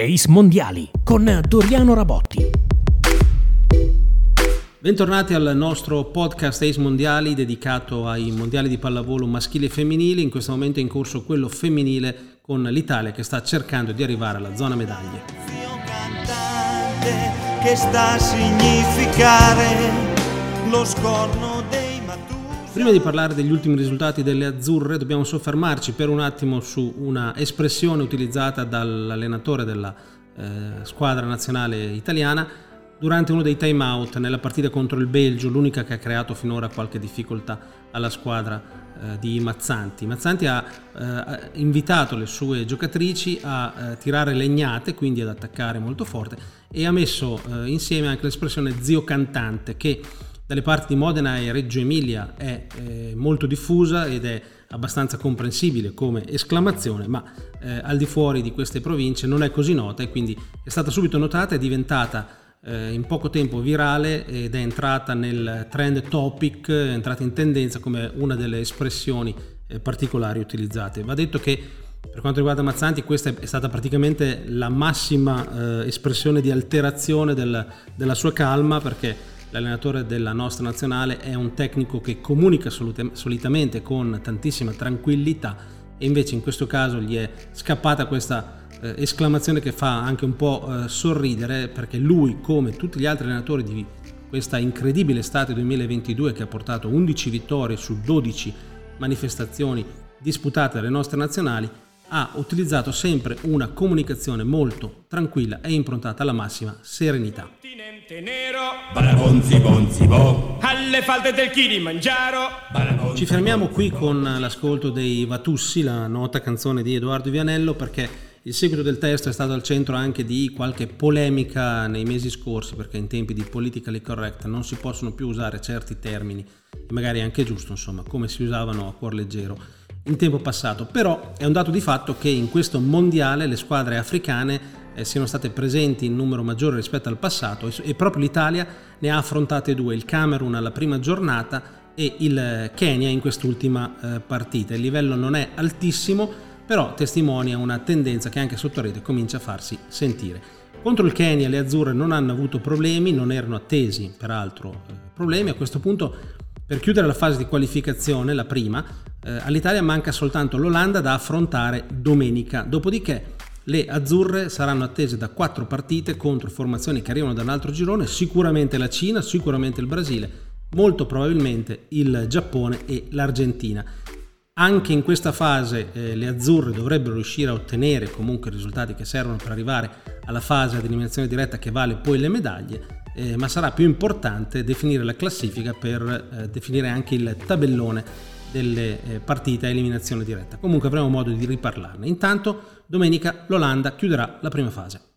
Ace Mondiali con Doriano Rabotti. Bentornati al nostro podcast Ace Mondiali dedicato ai mondiali di pallavolo maschili e femminili. In questo momento è in corso quello femminile con l'Italia che sta cercando di arrivare alla zona medaglie. Che sta a significare lo scorno Prima di parlare degli ultimi risultati delle azzurre dobbiamo soffermarci per un attimo su una espressione utilizzata dall'allenatore della eh, squadra nazionale italiana durante uno dei time out nella partita contro il Belgio, l'unica che ha creato finora qualche difficoltà alla squadra eh, di Mazzanti. Mazzanti ha eh, invitato le sue giocatrici a eh, tirare legnate, quindi ad attaccare molto forte e ha messo eh, insieme anche l'espressione zio cantante che dalle parti di Modena e Reggio Emilia è eh, molto diffusa ed è abbastanza comprensibile come esclamazione, ma eh, al di fuori di queste province non è così nota e quindi è stata subito notata, è diventata eh, in poco tempo virale ed è entrata nel trend topic, è entrata in tendenza come una delle espressioni eh, particolari utilizzate. Va detto che per quanto riguarda Mazzanti, questa è stata praticamente la massima eh, espressione di alterazione del, della sua calma perché l'allenatore della nostra nazionale è un tecnico che comunica solitamente con tantissima tranquillità e invece in questo caso gli è scappata questa eh, esclamazione che fa anche un po' eh, sorridere perché lui come tutti gli altri allenatori di questa incredibile estate 2022 che ha portato 11 vittorie su 12 manifestazioni disputate dalle nostre nazionali ha utilizzato sempre una comunicazione molto tranquilla e improntata alla massima serenità. Alle falde del Kilimangiaro. Ci fermiamo qui con l'ascolto dei Vatussi, la nota canzone di Edoardo Vianello, perché il seguito del testo è stato al centro anche di qualche polemica nei mesi scorsi, perché in tempi di politically correct non si possono più usare certi termini, magari anche giusto, insomma, come si usavano a cuor leggero in tempo passato, però è un dato di fatto che in questo mondiale le squadre africane eh, siano state presenti in numero maggiore rispetto al passato e, proprio l'Italia ne ha affrontate due, il Camerun alla prima giornata e il Kenya in quest'ultima eh, partita. Il livello non è altissimo, però testimonia una tendenza che anche sotto rete comincia a farsi sentire. Contro il Kenya le azzurre non hanno avuto problemi, non erano attesi peraltro eh, problemi. A questo punto, per chiudere la fase di qualificazione, la prima, eh, all'Italia manca soltanto l'Olanda da affrontare domenica, dopodiché le azzurre saranno attese da quattro partite contro formazioni che arrivano da un altro girone, sicuramente la Cina, sicuramente il Brasile, molto probabilmente il Giappone e l'Argentina. Anche in questa fase eh, le azzurre dovrebbero riuscire a ottenere comunque i risultati che servono per arrivare alla fase ad eliminazione diretta che vale poi le medaglie, eh, ma sarà più importante definire la classifica per eh, definire anche il tabellone delle eh, partite a eliminazione diretta. Comunque avremo modo di riparlarne. Intanto domenica l'Olanda chiuderà la prima fase.